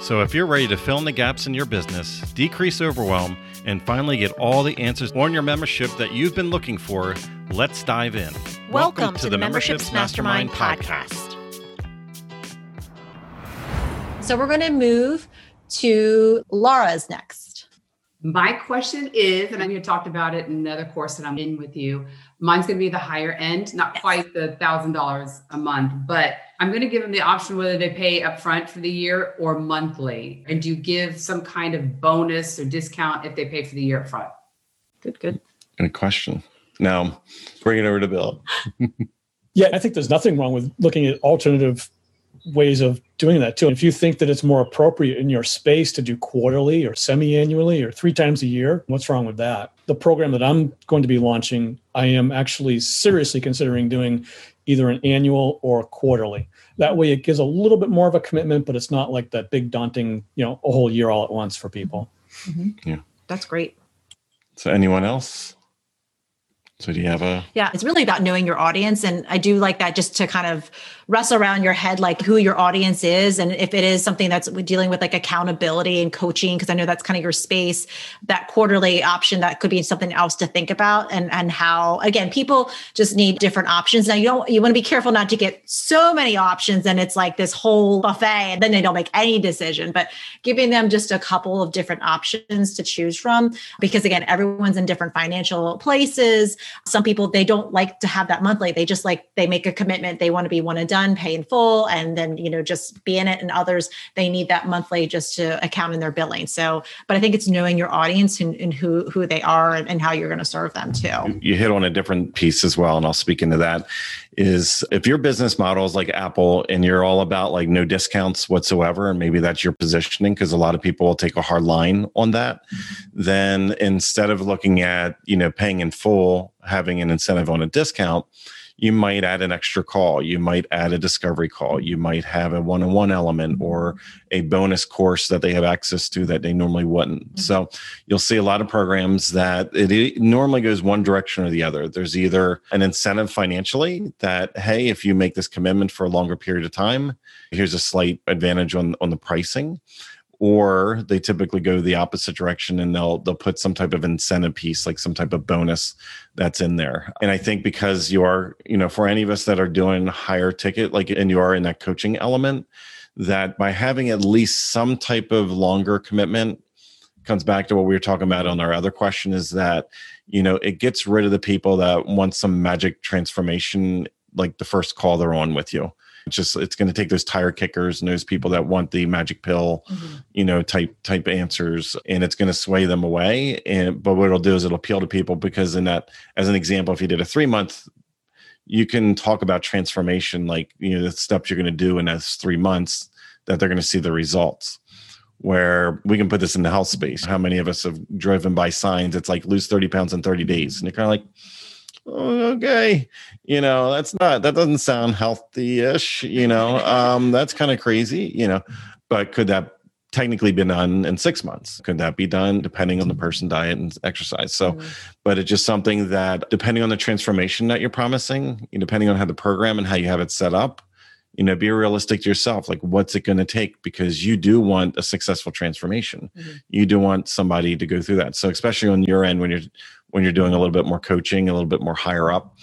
So, if you're ready to fill in the gaps in your business, decrease overwhelm, and finally get all the answers on your membership that you've been looking for, let's dive in. Welcome, Welcome to, to, the Memberships, Mastermind, Mastermind podcast. So, we're going to move to Laura's next. My question is, and I you talked about it in another course that I'm in with you. Mine's going to be the higher end, not quite the thousand dollars a month, but I'm going to give them the option whether they pay upfront for the year or monthly. And do you give some kind of bonus or discount if they pay for the year upfront? Good, good. Good question. Now, bring it over to Bill. yeah, I think there's nothing wrong with looking at alternative ways of doing that too. If you think that it's more appropriate in your space to do quarterly or semi annually or three times a year, what's wrong with that? The program that I'm going to be launching, I am actually seriously considering doing either an annual or quarterly. That way it gives a little bit more of a commitment, but it's not like that big daunting, you know, a whole year all at once for people. Mm-hmm. Yeah. That's great. So anyone else? So do you have a Yeah, it's really about knowing your audience and I do like that just to kind of wrestle around your head like who your audience is and if it is something that's dealing with like accountability and coaching because I know that's kind of your space that quarterly option that could be something else to think about and and how again people just need different options. Now you don't you want to be careful not to get so many options and it's like this whole buffet and then they don't make any decision but giving them just a couple of different options to choose from because again everyone's in different financial places some people they don't like to have that monthly they just like they make a commitment they want to be one and done pay in full, and then, you know, just be in it. And others, they need that monthly just to account in their billing. So, but I think it's knowing your audience and, and who, who they are and, and how you're going to serve them too. You hit on a different piece as well. And I'll speak into that is if your business model is like Apple and you're all about like no discounts whatsoever, and maybe that's your positioning because a lot of people will take a hard line on that, mm-hmm. then instead of looking at, you know, paying in full, having an incentive on a discount, you might add an extra call you might add a discovery call you might have a one-on-one element or a bonus course that they have access to that they normally wouldn't mm-hmm. so you'll see a lot of programs that it, it normally goes one direction or the other there's either an incentive financially that hey if you make this commitment for a longer period of time here's a slight advantage on on the pricing or they typically go the opposite direction and they'll they'll put some type of incentive piece like some type of bonus that's in there. And i think because you are you know for any of us that are doing higher ticket like and you are in that coaching element that by having at least some type of longer commitment comes back to what we were talking about on our other question is that you know it gets rid of the people that want some magic transformation like the first call they're on with you. Just it's going to take those tire kickers and those people that want the magic pill mm-hmm. you know type type answers and it's going to sway them away. And but what it'll do is it'll appeal to people because in that as an example if you did a three month you can talk about transformation like you know the steps you're going to do in those three months that they're going to see the results. Where we can put this in the health space. How many of us have driven by signs it's like lose 30 pounds in 30 days. And you're kind of like okay. You know that's not that doesn't sound healthy-ish you know? Um that's kind of crazy you know? But could that technically be done in six months? Could that be done depending on the person diet and exercise? So mm-hmm. but it's just something that depending on the transformation that you're promising depending on how the program and how you have it set up you know be realistic to yourself. Like what's it going to take? Because you do want a successful transformation. Mm-hmm. you do want somebody to go through that. So especially on your end when you're when you're doing a little bit more coaching, a little bit more higher up,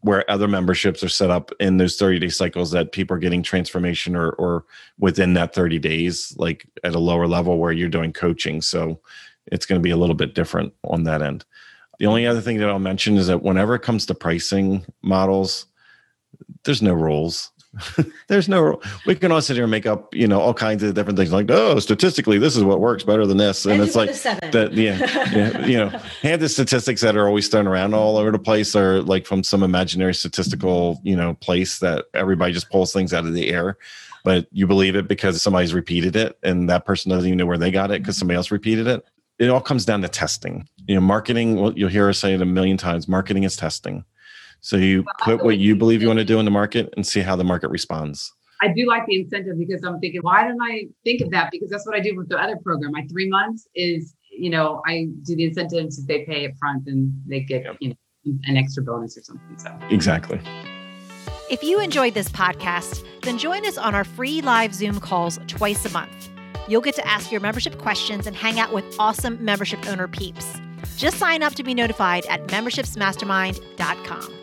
where other memberships are set up in those 30 day cycles that people are getting transformation or, or within that 30 days, like at a lower level where you're doing coaching. So it's going to be a little bit different on that end. The only other thing that I'll mention is that whenever it comes to pricing models, there's no rules. There's no. We can all sit here and make up, you know, all kinds of different things. Like, oh, statistically, this is what works better than this, and, and it's like that. Yeah, yeah, you know, hand the statistics that are always thrown around all over the place are like from some imaginary statistical, you know, place that everybody just pulls things out of the air. but you believe it because somebody's repeated it and that person doesn't even know where they got it because somebody else repeated it. It all comes down to testing. You know, marketing, well, you'll hear us say it a million times marketing is testing. So you put what you believe you want to do in the market and see how the market responds. I do like the incentive because I'm thinking, why didn't I think of that? Because that's what I do with the other program. My three months is, you know, I do the incentives they pay up front and they get, yep. you know, an extra bonus or something. So exactly. If you enjoyed this podcast, then join us on our free live Zoom calls twice a month. You'll get to ask your membership questions and hang out with awesome membership owner peeps. Just sign up to be notified at membershipsmastermind.com.